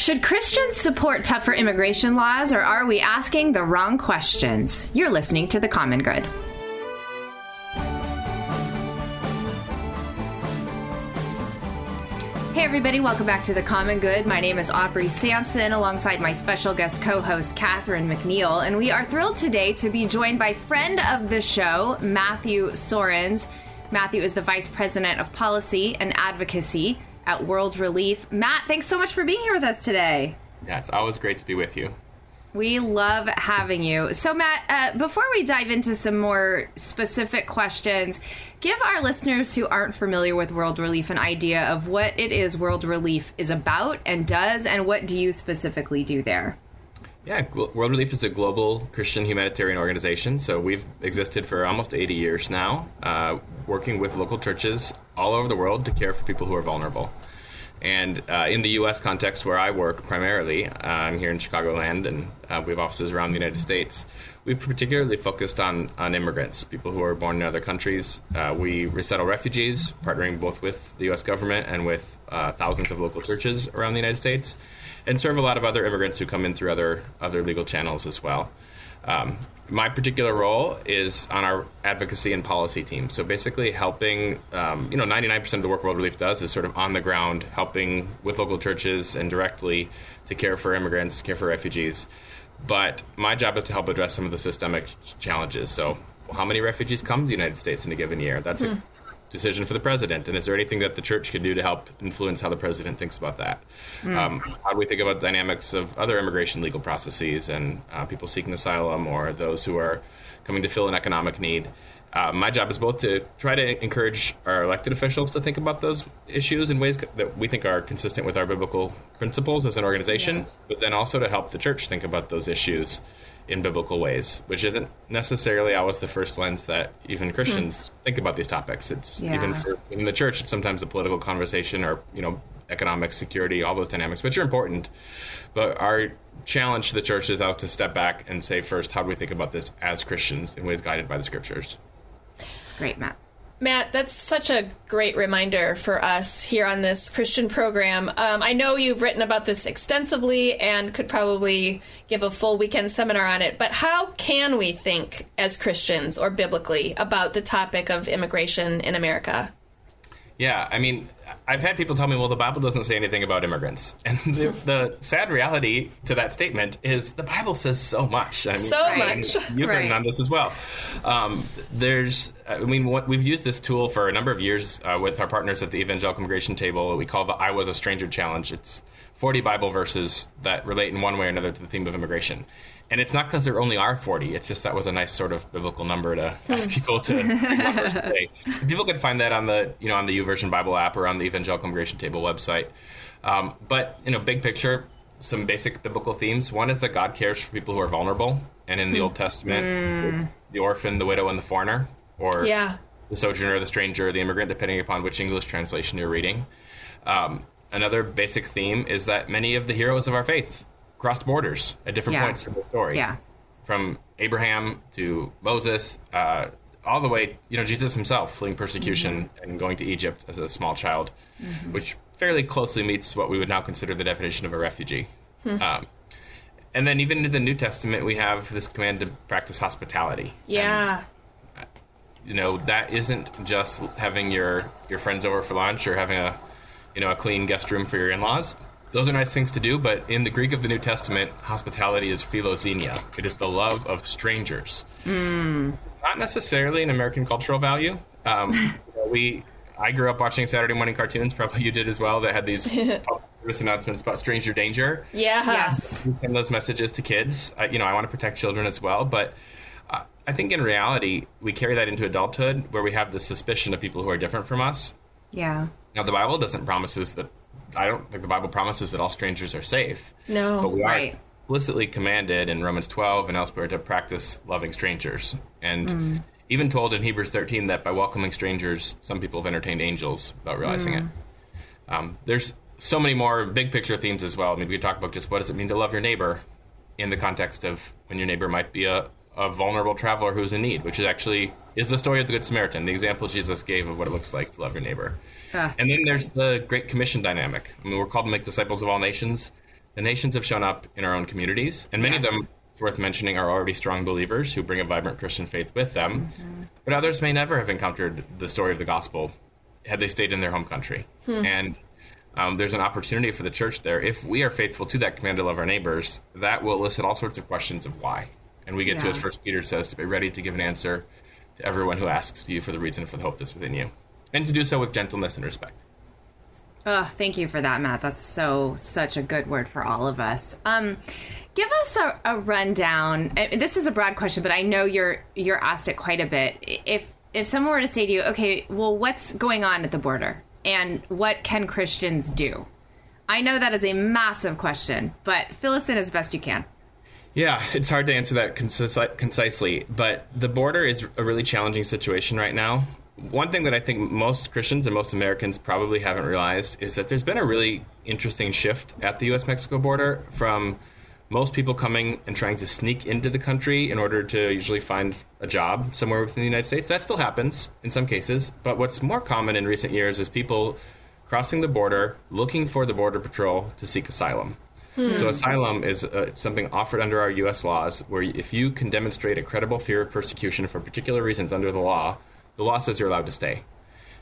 Should Christians support tougher immigration laws or are we asking the wrong questions? You're listening to The Common Good. Hey, everybody, welcome back to The Common Good. My name is Aubrey Sampson alongside my special guest co host, Catherine McNiel. And we are thrilled today to be joined by friend of the show, Matthew Soerens. Matthew is the Vice President of Policy and Advocacy at World Relief. Matt, thanks so much for being here with us today. Yeah, it's always great to be with you. We love having you. So, Matt, uh, before we dive into some more specific questions, give our listeners who aren't familiar with World Relief an idea of what it is World Relief is about and does, and what do you specifically do there? Yeah, World Relief is a global Christian humanitarian organization. So we've existed for almost 80 years now, uh, working with local churches all over the world to care for people who are vulnerable. And uh, in the U.S. context where I work primarily, uh, I'm here in Chicagoland and uh, we have offices around the United States. We've particularly focused on, on immigrants, people who are born in other countries. Uh, we resettle refugees, partnering both with the U.S. government and with uh, thousands of local churches around the United States, and serve a lot of other immigrants who come in through other, other legal channels as well. Um, my particular role is on our advocacy and policy team. So basically, helping, um, you know, 99% of the work World Relief does is sort of on the ground, helping with local churches and directly to care for immigrants, care for refugees. But my job is to help address some of the systemic challenges. So, how many refugees come to the United States in a given year? That's hmm. a decision for the president? And is there anything that the church can do to help influence how the president thinks about that? Mm. Um, how do we think about dynamics of other immigration legal processes and uh, people seeking asylum or those who are coming to fill an economic need? Uh, my job is both to try to encourage our elected officials to think about those issues in ways that we think are consistent with our biblical principles as an organization, yeah. but then also to help the church think about those issues in biblical ways, which isn't necessarily always the first lens that even Christians hmm. think about these topics. It's yeah. even for in the church, it's sometimes a political conversation or you know economic security, all those dynamics, which are important. But our challenge to the church is out to step back and say first, how do we think about this as Christians in ways guided by the scriptures? It's great, Matt. Matt, that's such a great reminder for us here on this Christian program. Um, I know you've written about this extensively and could probably give a full weekend seminar on it, but how can we think as Christians or biblically about the topic of immigration in America? Yeah, I mean, I've had people tell me, well, the Bible doesn't say anything about immigrants. And the, the sad reality to that statement is the Bible says so much. I mean, so much. You've right. written on this as well. Um, there's, I mean, what, we've used this tool for a number of years uh, with our partners at the Evangelical Immigration Table. We call the I Was a Stranger Challenge. It's 40 Bible verses that relate in one way or another to the theme of immigration. And it's not because there only are 40. It's just that was a nice sort of biblical number to hmm. ask people to say. People can find that on the you know on the YouVersion Bible app or on the Evangelical Immigration Table website. Um, but you know, big picture, some basic biblical themes. One is that God cares for people who are vulnerable, and in the hmm. Old Testament, mm. the orphan, the widow, and the foreigner, or yeah. the sojourner, the stranger, the immigrant, depending upon which English translation you're reading. Um, another basic theme is that many of the heroes of our faith crossed borders at different yeah. points in the story. Yeah. From Abraham to Moses, uh, all the way, you know, Jesus himself fleeing persecution mm-hmm. and going to Egypt as a small child, mm-hmm. which fairly closely meets what we would now consider the definition of a refugee. Hmm. Um, and then even in the New Testament, we have this command to practice hospitality. Yeah. And, uh, you know, that isn't just having your, your friends over for lunch or having a, you know, a clean guest room for your in-laws those are nice things to do, but in the Greek of the New Testament, hospitality is philoxenia. It is the love of strangers. Mm. Not necessarily an American cultural value. Um, we, I grew up watching Saturday morning cartoons. Probably you did as well. That had these service announcements about stranger danger. Yeah. Yes. send those messages to kids. I, you know, I want to protect children as well, but. Uh, I think in reality, we carry that into adulthood where we have the suspicion of people who are different from us Yeah. Now, the Bible doesn't promises that. I don't think the Bible promises that all strangers are safe. No. But we are explicitly commanded in Romans 12 and elsewhere to practice loving strangers. And even told in Hebrews 13 that by welcoming strangers, some people have entertained angels without realizing it. Um, there's so many more big picture themes as well. I mean, we could talk about just what does it mean to love your neighbor in the context of when your neighbor might be a, a vulnerable traveler who's in need, which is actually is the story of the Good Samaritan, the example Jesus gave of what it looks like to love your neighbor. Ah, And then there's the Great Commission dynamic. I mean, we're called to make disciples of all nations. The nations have shown up in our own communities, and many Yes. of them, it's worth mentioning, are already strong believers who bring a vibrant Christian faith with them. But others may never have encountered the story of the gospel had they stayed in their home country. And um, there's an opportunity for the church there. If we are faithful to that command to love our neighbors, that will elicit all sorts of questions of why. And we get to, Yeah. as First Peter says, to be ready to give an answer to everyone who asks you for the reason for the hope that's within you, and to do so with gentleness and respect. Oh, thank you for that, Matt. That's so such a good word for all of us. Um, give us a, a rundown. This is a broad question, but I know you're you're asked it quite a bit. If if someone were to say to you, "Okay, well, what's going on at the border, and what can Christians do?" I know that is a massive question, but fill us in as best you can. Yeah, it's hard to answer that concis- concisely, but the border is a really challenging situation right now. One thing that I think most Christians and most Americans probably haven't realized is that there's been a really interesting shift at the US Mexico border from most people coming and trying to sneak into the country in order to usually find a job somewhere within the United States. That still happens in some cases, but what's more common in recent years is people crossing the border looking for the Border Patrol to seek asylum. So, asylum is uh, something offered under our U.S. laws where if you can demonstrate a credible fear of persecution for particular reasons under the law, the law says you're allowed to stay.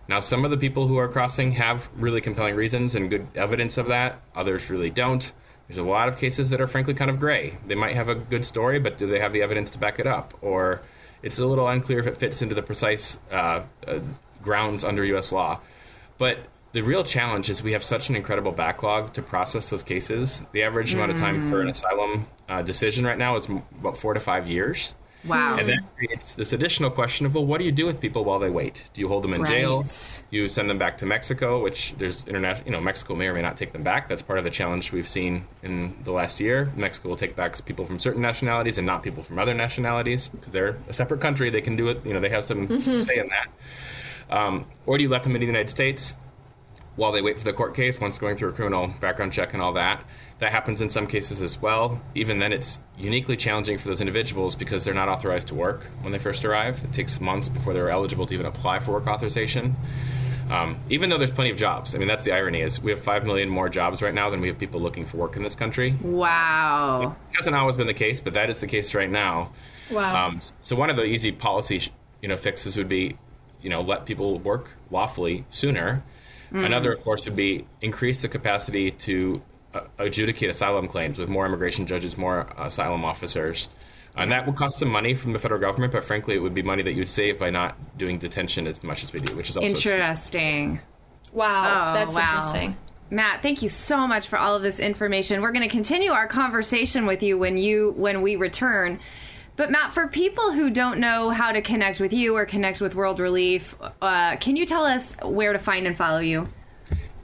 Now, some of the people who are crossing have really compelling reasons and good evidence of that, others really don't. There's a lot of cases that are frankly kind of gray. They might have a good story, but do they have the evidence to back it up? Or it's a little unclear if it fits into the precise uh, uh, grounds under U.S. law. But the real challenge is we have such an incredible backlog to process those cases. The average amount of time for an asylum uh, decision right now is about four to five years. Wow. And that creates this additional question of, well, what do you do with people while they wait? Do you hold them in jail? Do you send them back to Mexico, which there's international, you know, Mexico may or may not take them back. That's part of the challenge we've seen in the last year. Mexico will take back people from certain nationalities and not people from other nationalities because they're a separate country. They can do it, you know, they have some say in that. Um, or do you let them into the United States while they wait for the court case once going through a criminal background check and all that? That happens in some cases as well. Even then, it's uniquely challenging for those individuals because they're not authorized to work when they first arrive. It takes months before they're eligible to even apply for work authorization. Um, even though there's plenty of jobs, I mean that's the irony is we have five million more jobs right now than we have people looking for work in this country. Wow. It hasn't always been the case, but that is the case right now. Wow. Um, so one of the easy policy, you know, fixes would be, you know, let people work lawfully sooner. Another, of course, would be increase the capacity to uh, adjudicate asylum claims with more immigration judges, more asylum officers. And that would cost some money from the federal government, but frankly, it would be money that you'd save by not doing detention as much as we do, which is also Interesting. wow. Oh, that's wow. interesting. Matt, thank you so much for all of this information. We're going to continue our conversation with you when you when we return. But Matt, for people who don't know how to connect with you or connect with World Relief, uh, can you tell us where to find and follow you?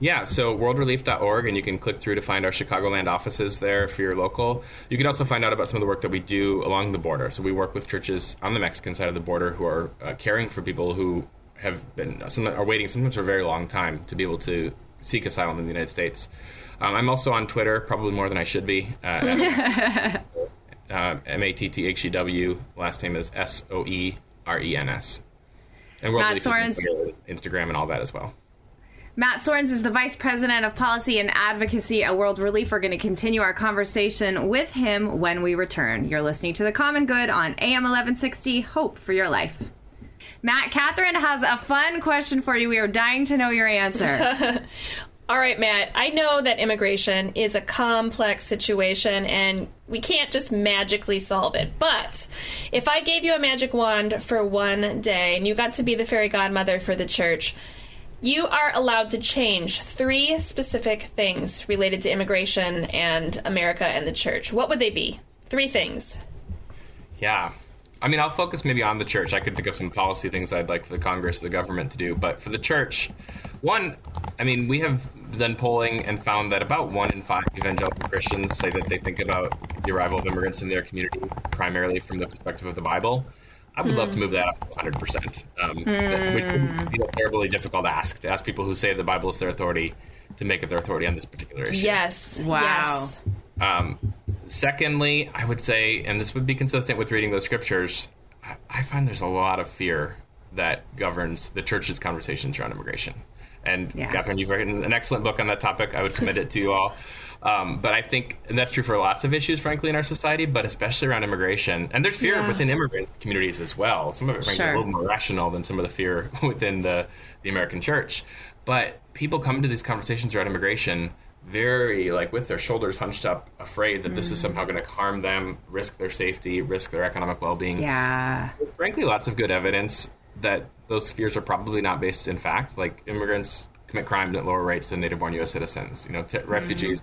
Yeah, so worldrelief.org, and you can click through to find our Chicagoland offices there if you're local. You can also find out about some of the work that we do along the border. So we work with churches on the Mexican side of the border who are uh, caring for people who have been some are waiting sometimes for a very long time to be able to seek asylum in the United States. Um, I'm also on Twitter, probably more than I should be. Uh, uh, M A T T H E W. Last name is S O E R E N S. And World Matt Relief on Soerens- Instagram, and all that as well. Matt Soerens is the Vice President of Policy and Advocacy at World Relief. We're going to continue our conversation with him when we return. You're listening to The Common Good on AM 1160, Hope for Your Life. Matt, Catherine has a fun question for you. We are dying to know your answer. All right, Matt, I know that immigration is a complex situation and we can't just magically solve it. But if I gave you a magic wand for one day and you got to be the fairy godmother for the church, you are allowed to change three specific things related to immigration and America and the church. What would they be? Three things. Yeah. I mean, I'll focus maybe on the church. I could think of some policy things I'd like for the Congress, the government to do. But for the church, one, I mean, we have done polling and found that about one in five evangelical Christians say that they think about the arrival of immigrants in their community primarily from the perspective of the Bible. I would mm. love to move that up 100%, um, mm. which would be a terribly difficult ask to ask people who say the Bible is their authority to make it their authority on this particular issue. Yes. Wow. Yes. Um, secondly, I would say, and this would be consistent with reading those scriptures, I, I find there's a lot of fear that governs the church's conversations around immigration. And yeah. Catherine, you've written an excellent book on that topic. I would commit it to you all. Um, but I think that's true for lots of issues, frankly, in our society, but especially around immigration. And there's fear yeah. within immigrant communities as well. Some of it, frankly, sure. a little more rational than some of the fear within the, the American church. But people come to these conversations around immigration very like with their shoulders hunched up, afraid that mm. this is somehow going to harm them, risk their safety, risk their economic well-being. Yeah. frankly, lots of good evidence that those fears are probably not based in fact. Like immigrants commit crime at lower rates than native-born U.S. citizens. You know, t- mm. refugees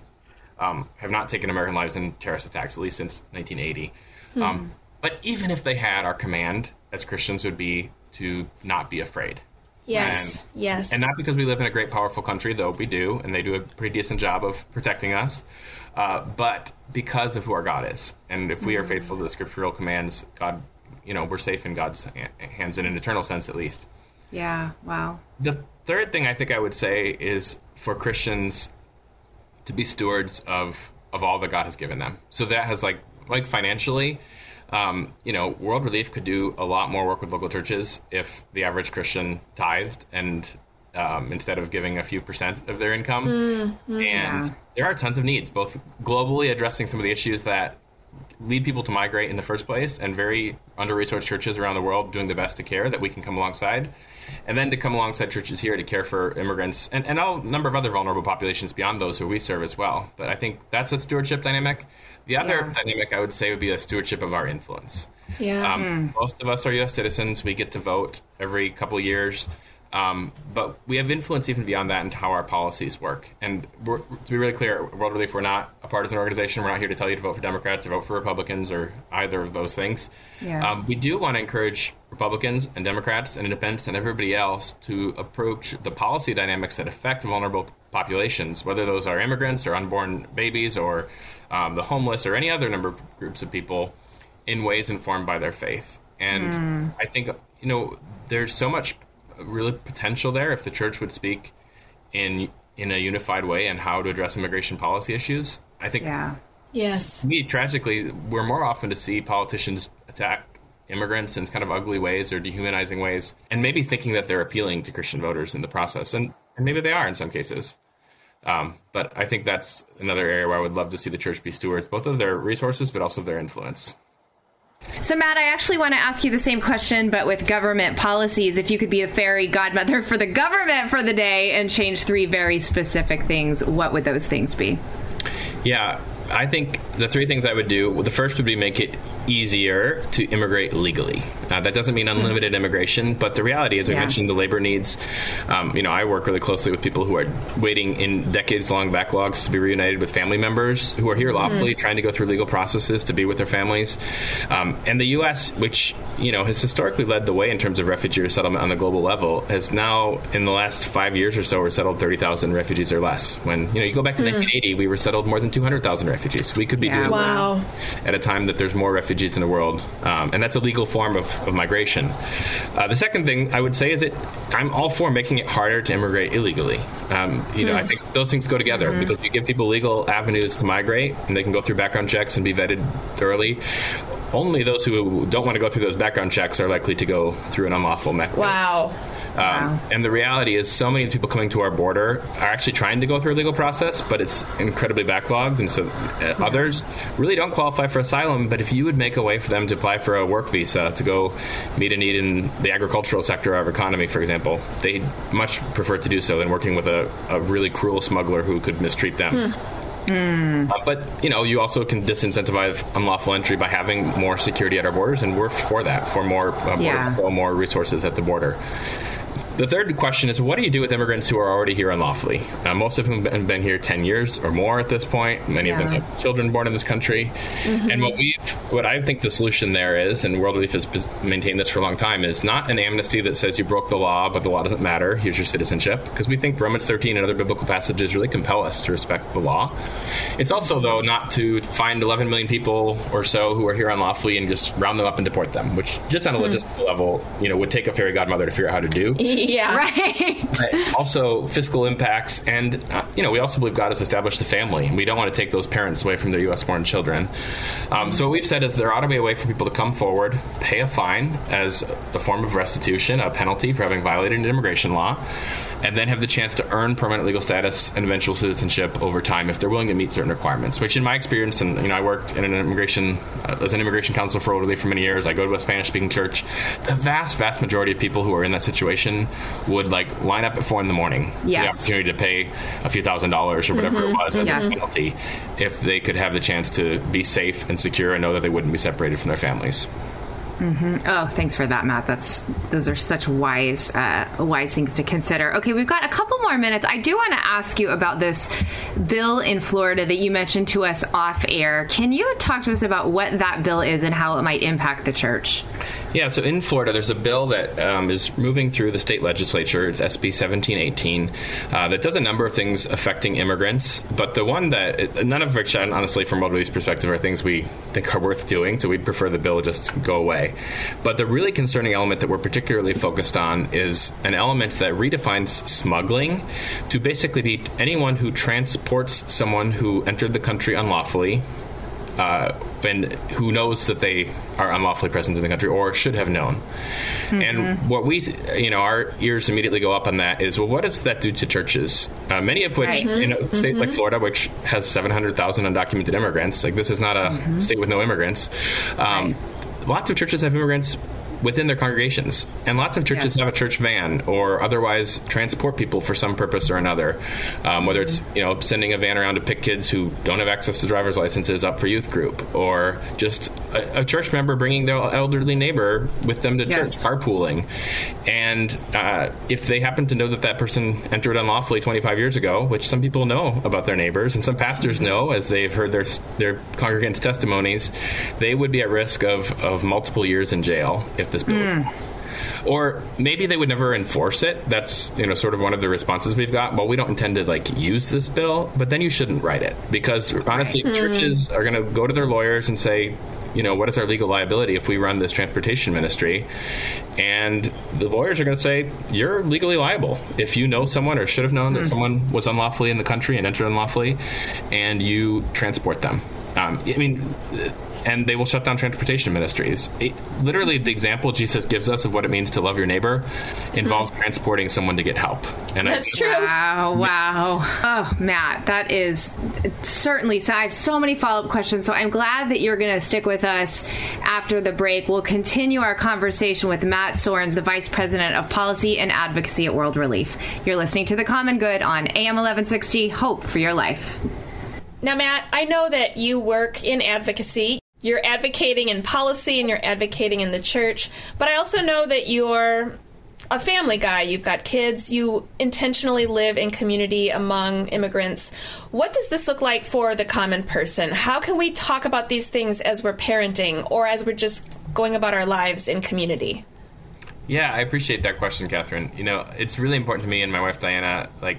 um, have not taken American lives in terrorist attacks at least since 1980. Hmm. Um, but even if they had, our command as Christians would be to not be afraid. Yes. And, yes. And not because we live in a great, powerful country, though we do, and they do a pretty decent job of protecting us, uh, but because of who our God is. And if we are mm. faithful to the scriptural commands, God, you know, we're safe in God's hands in an eternal sense, at least. Yeah. Wow. The third thing I think I would say is for Christians to be stewards of of all that God has given them. So that has like like financially um, you know, World Relief could do a lot more work with local churches if the average Christian tithed and um, instead of giving a few percent of their income. Mm-hmm. And yeah. there are tons of needs, both globally addressing some of the issues that lead people to migrate in the first place, and very under resourced churches around the world doing the best to care that we can come alongside. And then to come alongside churches here to care for immigrants and, and a number of other vulnerable populations beyond those who we serve as well. But I think that's a stewardship dynamic. The other yeah. dynamic I would say would be a stewardship of our influence. Yeah. Um, mm. Most of us are U.S. citizens. We get to vote every couple years. Um, but we have influence even beyond that into how our policies work. And to be really clear, World Relief, we're not a partisan organization. We're not here to tell you to vote for Democrats or vote for Republicans or either of those things. Yeah. Um, we do want to encourage Republicans and Democrats and independents and everybody else to approach the policy dynamics that affect vulnerable populations, whether those are immigrants or unborn babies or um, the homeless or any other number of groups of people, in ways informed by their faith. And mm. I think, you know, there's so much really potential there if the church would speak in in a unified way and how to address immigration policy issues. I think. Yeah. Yes. Me, tragically, we're more often to see politicians attack immigrants in kind of ugly ways or dehumanizing ways, and maybe thinking that they're appealing to Christian voters in the process, and, and maybe they are in some cases. Um, but I think that's another area where I would love to see the church be stewards, both of their resources, but also their influence. So, Matt, I actually want to ask you the same question, but with government policies. If you could be a fairy godmother for the government for the day and change three very specific things, what would those things be? Yeah, I think the three things I would do the first would be make it easier to immigrate legally. Uh, that doesn't mean unlimited immigration, but the reality is, we yeah. mentioned the labor needs. Um, you know, I work really closely with people who are waiting in decades-long backlogs to be reunited with family members who are here lawfully, mm-hmm. trying to go through legal processes to be with their families. Um, and the U.S., which you know has historically led the way in terms of refugee resettlement on the global level, has now, in the last five years or so, resettled 30,000 refugees or less. When you know you go back to mm. 1980, we resettled more than 200,000 refugees. We could be yeah. doing wow. at a time that there's more refugees refugees in the world, um, and that's a legal form of, of migration. Uh, the second thing I would say is that I'm all for making it harder to immigrate illegally. Um, you know, I hmm. think those things go together mm-hmm. because you give people legal avenues to migrate, and they can go through background checks and be vetted thoroughly only those who don't want to go through those background checks are likely to go through an unlawful mechanism. Wow. Um, wow. And the reality is, so many people coming to our border are actually trying to go through a legal process, but it's incredibly backlogged. And so uh, others really don't qualify for asylum. But if you would make a way for them to apply for a work visa to go meet a need in the agricultural sector of our economy, for example, they much prefer to do so than working with a, a really cruel smuggler who could mistreat them. Hmm. Mm. Uh, but you know, you also can disincentivize unlawful entry by having more security at our borders, and we're for that, for more uh, yeah. more resources at the border. The third question is what do you do with immigrants who are already here unlawfully? Uh, most of them have been here 10 years or more at this point. Many yeah. of them have children born in this country. Mm-hmm. And what we what I think the solution there is, and World Relief has maintained this for a long time, is not an amnesty that says you broke the law, but the law doesn't matter. Here's your citizenship. Because we think Romans 13 and other biblical passages really compel us to respect the law. It's also, though, not to find 11 million people or so who are here unlawfully and just round them up and deport them, which just on a mm. logistical level, you know, would take a fairy godmother to figure out how to do. Yeah. Right. But also fiscal impacts. And, uh, you know, we also believe God has established the family. And we don't want to take those parents away from their U.S. born children. Um, so what we've said is there ought to be a way for people to come forward, pay a fine as a form of restitution, a penalty for having violated an immigration law and then have the chance to earn permanent legal status and eventual citizenship over time if they're willing to meet certain requirements. Which, in my experience, and you know, I worked in an immigration uh, as an immigration counselor for World for many years. I go to a Spanish-speaking church. The vast, vast majority of people who are in that situation would like line up at four in the morning yes. for the opportunity to pay a few thousand dollars or whatever mm-hmm. it was as yes. a penalty if they could have the chance to be safe and secure and know that they wouldn't be separated from their families. Mm-hmm. Oh, thanks for that, Matt. That's those are such wise, uh, wise things to consider. Okay, we've got a couple more minutes. I do want to ask you about this bill in Florida that you mentioned to us off air. Can you talk to us about what that bill is and how it might impact the church? Yeah, so in Florida, there's a bill that um, is moving through the state legislature. It's SB 1718 uh, that does a number of things affecting immigrants, but the one that none of which, honestly, from Relief's perspective, are things we think are worth doing. So we'd prefer the bill just go away. But the really concerning element that we're particularly focused on is an element that redefines smuggling to basically be anyone who transports someone who entered the country unlawfully uh, and who knows that they are unlawfully present in the country or should have known. Mm-hmm. And what we, you know, our ears immediately go up on that is, well, what does that do to churches? Uh, many of which, right. in a mm-hmm. state mm-hmm. like Florida, which has 700,000 undocumented immigrants, like this is not a mm-hmm. state with no immigrants. Um, right. Lots of churches have immigrants within their congregations. And lots of churches yes. have a church van or otherwise transport people for some purpose or another. Um, whether it's you know sending a van around to pick kids who don't have access to driver's licenses up for youth group, or just a, a church member bringing their elderly neighbor with them to yes. church, carpooling. And uh, if they happen to know that that person entered unlawfully 25 years ago, which some people know about their neighbors, and some pastors mm-hmm. know as they've heard their their congregants' testimonies, they would be at risk of, of multiple years in jail if this bill. Mm. Or maybe they would never enforce it. That's you know sort of one of the responses we've got. Well, we don't intend to like use this bill, but then you shouldn't write it because honestly, right. churches mm. are going to go to their lawyers and say, you know, what is our legal liability if we run this transportation ministry? And the lawyers are going to say, you're legally liable if you know someone or should have known mm-hmm. that someone was unlawfully in the country and entered unlawfully, and you transport them. Um, I mean, and they will shut down transportation ministries. It, literally, the example Jesus gives us of what it means to love your neighbor involves mm-hmm. transporting someone to get help. And That's I, true. Wow, wow. Oh, Matt, that is certainly. So I have so many follow up questions. So I'm glad that you're going to stick with us after the break. We'll continue our conversation with Matt Soerens, the Vice President of Policy and Advocacy at World Relief. You're listening to The Common Good on AM 1160. Hope for your life. Now, Matt, I know that you work in advocacy. You're advocating in policy and you're advocating in the church, but I also know that you're a family guy. You've got kids. You intentionally live in community among immigrants. What does this look like for the common person? How can we talk about these things as we're parenting or as we're just going about our lives in community? Yeah, I appreciate that question, Catherine. You know, it's really important to me and my wife Diana. Like,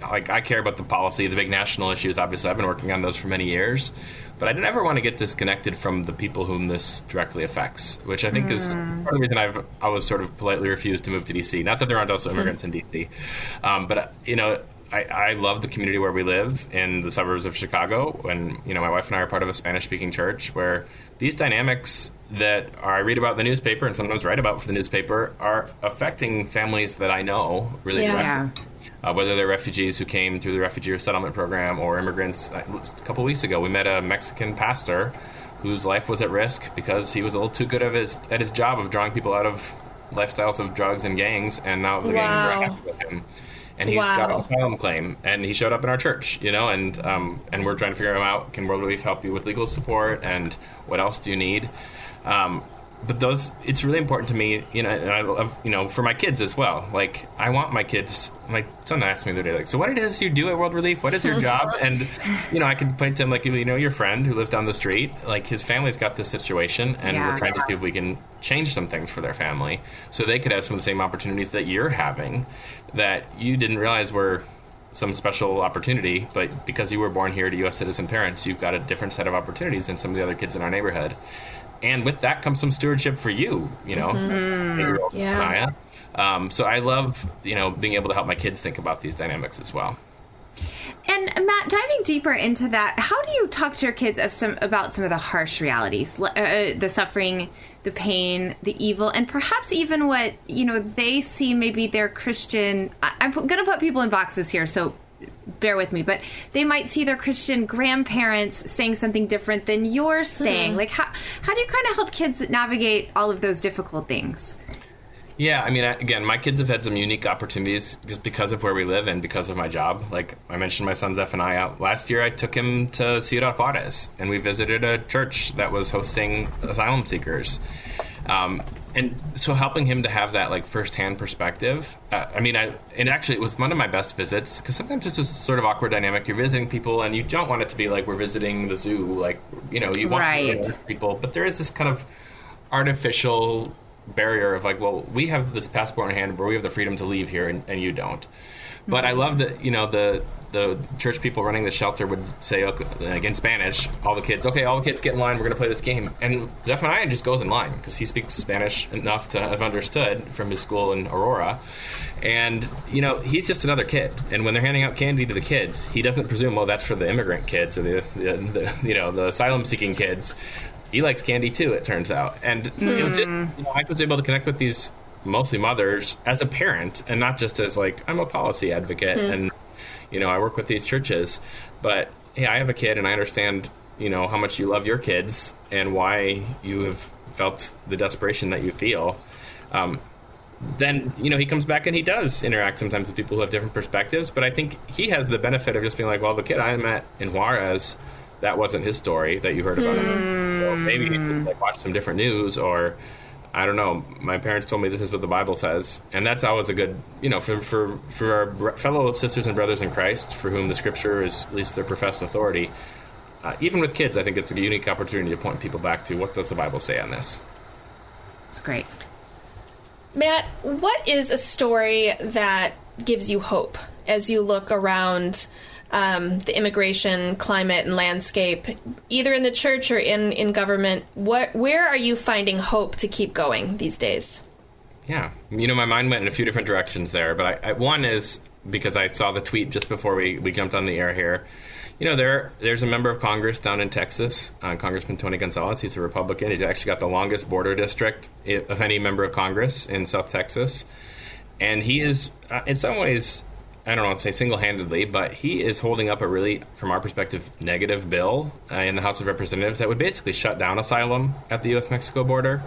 like I care about the policy, the big national issues. Obviously, I've been working on those for many years, but I never want to get disconnected from the people whom this directly affects, which I think mm. is part of the reason I've I was sort of politely refused to move to DC. Not that there aren't also hmm. immigrants in DC, um, but you know. I, I, love the community where we live in the suburbs of Chicago. And you know, my wife and I are part of a Spanish-speaking church where these dynamics that I read about in the newspaper and sometimes write about for the newspaper are affecting families that I know really yeah. directly uh, whether they're refugees who came through the refugee resettlement program or immigrants. A couple weeks ago, we met a Mexican pastor whose life was at risk because he was a little too good of his, at his job of drawing people out of lifestyles of drugs and gangs, and now the wow. gangs are after him. And he's wow. got a asylum claim, and he showed up in our church, you know, and um, and we're trying to figure him out. Can World Relief help you with legal support, and what else do you need? Um, but those it's really important to me you know and i love you know for my kids as well like i want my kids my son asked me the other day like so what it is you do at world relief what is your job and you know i can point to him like you know your friend who lives down the street like his family's got this situation and Yeah. we're trying to see if we can change some things for their family so they could have some of the same opportunities that you're having that you didn't realize were some special opportunity, but because you were born here to U.S. citizen parents, you've got a different set of opportunities than some of the other kids in our neighborhood. And with that comes some stewardship for you, you know, eight-year-old Yeah. Anaya. Um, so I love, you know, being able to help my kids think about these dynamics as well. And Matt, diving deeper into that, how do you talk to your kids of some about some of the harsh realities, uh, the suffering, the pain, the evil, and perhaps even what you know they see maybe their Christian. I, I'm going to put people in boxes here, so bear with me, but they might see their Christian grandparents saying something different than you're saying. Like how how do you kind of help kids navigate all of those difficult things? Yeah, I mean, I, again, my kids have had some unique opportunities just because of where we live and because of my job. Like I mentioned, my son's F and I out last year. I took him to Ciudad Juarez, and we visited a church that was hosting asylum seekers. Um, and so, helping him to have that like firsthand perspective. Uh, I mean, I and actually, it was one of my best visits because sometimes it's just sort of awkward dynamic. You're visiting people, and you don't want it to be like we're visiting the zoo. Like you know, you want to Right. people, but there is this kind of artificial barrier of like, well, we have this passport in hand where we have the freedom to leave here, and, and you don't. But I love that you know the the church people running the shelter would say okay, like in Spanish, all the kids, okay, all the kids get in line, we're going to play this game, and Zephaniah just goes in line because he speaks Spanish enough to have understood from his school in Aurora, and you know he's just another kid, and when they're handing out candy to the kids, he doesn't presume, well, that's for the immigrant kids or the, the, the you know the asylum seeking kids. He likes candy too, it turns out, and it was just hmm. you know, I was able to connect with these mostly mothers as a parent and not just as like I'm a policy advocate and you know I work with these churches but hey I have a kid and I understand you know how much you love your kids and why you have felt the desperation that you feel. Um, then you know he comes back and he does interact sometimes with people who have different perspectives but I think he has the benefit of just being like well the kid I met in Juarez that wasn't his story that you heard about. Him so maybe you should like watch some different news or I don't know. My parents told me this is what the Bible says, and that's always a good, you know, for for for our fellow sisters and brothers in Christ, for whom the Scripture is at least their professed authority. Uh, even with kids, I think it's a unique opportunity to point people back to what does the Bible say on this. It's great. Matt, what is a story that gives you hope as you look around um, the immigration climate and landscape, either in the church or in, in government? What, where are you finding hope to keep going these days? Yeah, you know, my mind went in a few different directions there, but I, I, one is because I saw the tweet just before we, we jumped on the air here. You know, there there's a member of Congress down in Texas, uh, Congressman Tony Gonzalez. He's a Republican. He's actually got the longest border district of any member of Congress in South Texas, and he is, uh, in some ways, I don't want to say single-handedly, but he is holding up a really, from our perspective, negative bill uh, in the House of Representatives that would basically shut down asylum at the U.S.-Mexico border,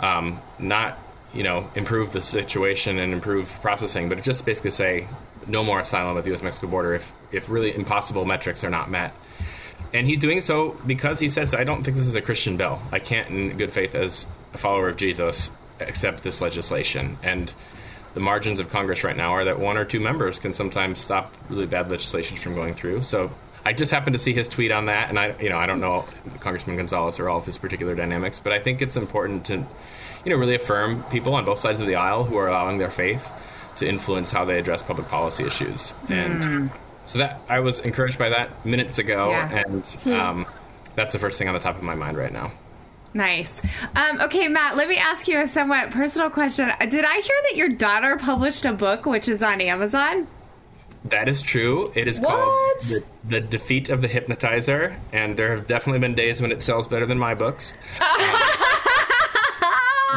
um, not you know improve the situation and improve processing, but just basically say no more asylum at the U.S.-Mexico border if if really impossible metrics are not met. And he's doing so because he says, I don't think this is a Christian bill. I can't, in good faith, as a follower of Jesus, accept this legislation. And the margins of Congress right now are that one or two members can sometimes stop really bad legislation from going through. So I just happened to see his tweet on that, and I, you know, I don't know Congressman Gonzalez or all of his particular dynamics, but I think it's important to, you know, really affirm people on both sides of the aisle who are allowing their faith to influence how they address public policy issues. And so that I was encouraged by that minutes ago, Yeah. and um, that's the first thing on the top of my mind right now. Nice. Um, okay, Matt, let me ask you a somewhat personal question. Did I hear that your daughter published a book which is on Amazon? That is true. It is What? called the, the Defeat of the Hypnotizer, and there have definitely been days when it sells better than my books. Um,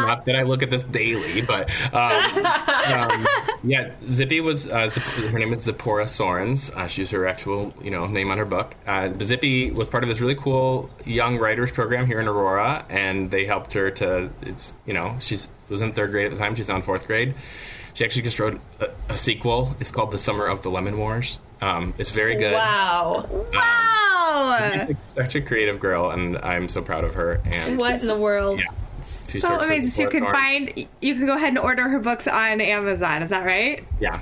not that I look at this daily, but um, um, yeah, Zippy was uh, Zipp- her name is Zipporah Soerens. Uh, she's her actual you know name on her book. Uh, Zippy was part of this really cool young writers program here in Aurora, and they helped her to. It's you know she's was in third grade at the time. She's now in fourth grade. She actually just wrote a, a sequel. It's called The Summer of the Lemon Wars. Um, it's very good. Wow. Wow. She's such a creative girl, and I'm so proud of her. And What in the world? yeah, So amazing. So you can find, you can go ahead and order her books on Amazon. Is that right? Yeah.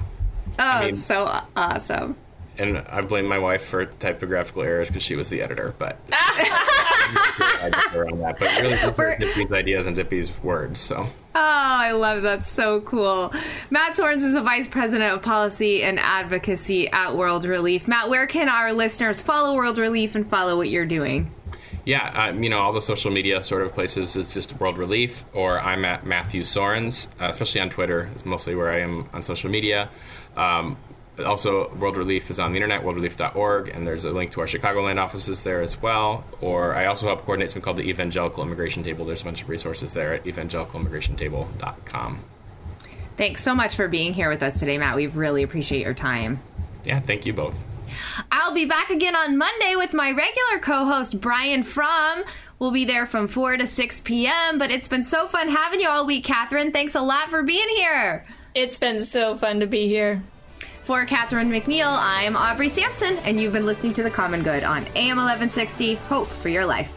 Oh, mean- it's so awesome. And I blame my wife for typographical errors because she was the editor, but I around that. But really, We're- Zippy's ideas and Zippy's words. So Oh, I love that. So cool. Matt Soerens is the Vice President of Policy and Advocacy at World Relief. Matt, where can our listeners follow World Relief and follow what you're doing? Yeah, um, you know all the social media sort of places. It's just World Relief, or I'm at Matthew Soerens, uh, especially on Twitter. It's mostly where I am on social media. Um, also, World Relief is on the internet, worldrelief.org, and there's a link to our Chicagoland offices there as well. Or I also help coordinate something called the Evangelical Immigration Table. There's a bunch of resources there at evangelicalimmigrationtable.com. Thanks so much for being here with us today, Matt. We really appreciate your time. Yeah, thank you both. I'll be back again on Monday with my regular co host, Brian Fromm. We'll be there from 4 to 6 p.m., but it's been so fun having you all week, Catherine. Thanks a lot for being here. It's been so fun to be here. For Catherine McNiel, I'm Aubrey Sampson, and you've been listening to The Common Good on AM 1160. Hope for your life.